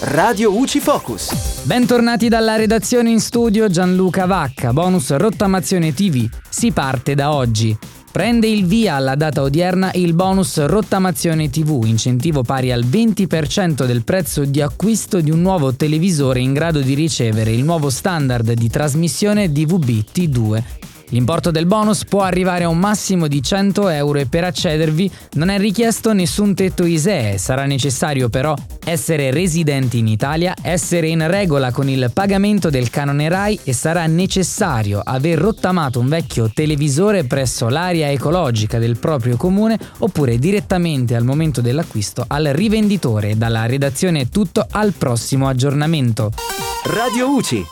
Radio UCI Focus. Bentornati dalla redazione in studio Gianluca Vacca, bonus rottamazione TV. Si parte da oggi. Prende il via alla data odierna il bonus rottamazione TV, incentivo pari al 20% del prezzo di acquisto di un nuovo televisore in grado di ricevere il nuovo standard di trasmissione DVB T2 L'importo del bonus può arrivare a un massimo di 100 euro e per accedervi non è richiesto nessun tetto ISEE, sarà necessario però essere residenti in Italia, essere in regola con il pagamento del canone RAI e sarà necessario aver rottamato un vecchio televisore presso l'area ecologica del proprio comune oppure direttamente al momento dell'acquisto al rivenditore. Dalla redazione è tutto, al prossimo aggiornamento. Radio UCI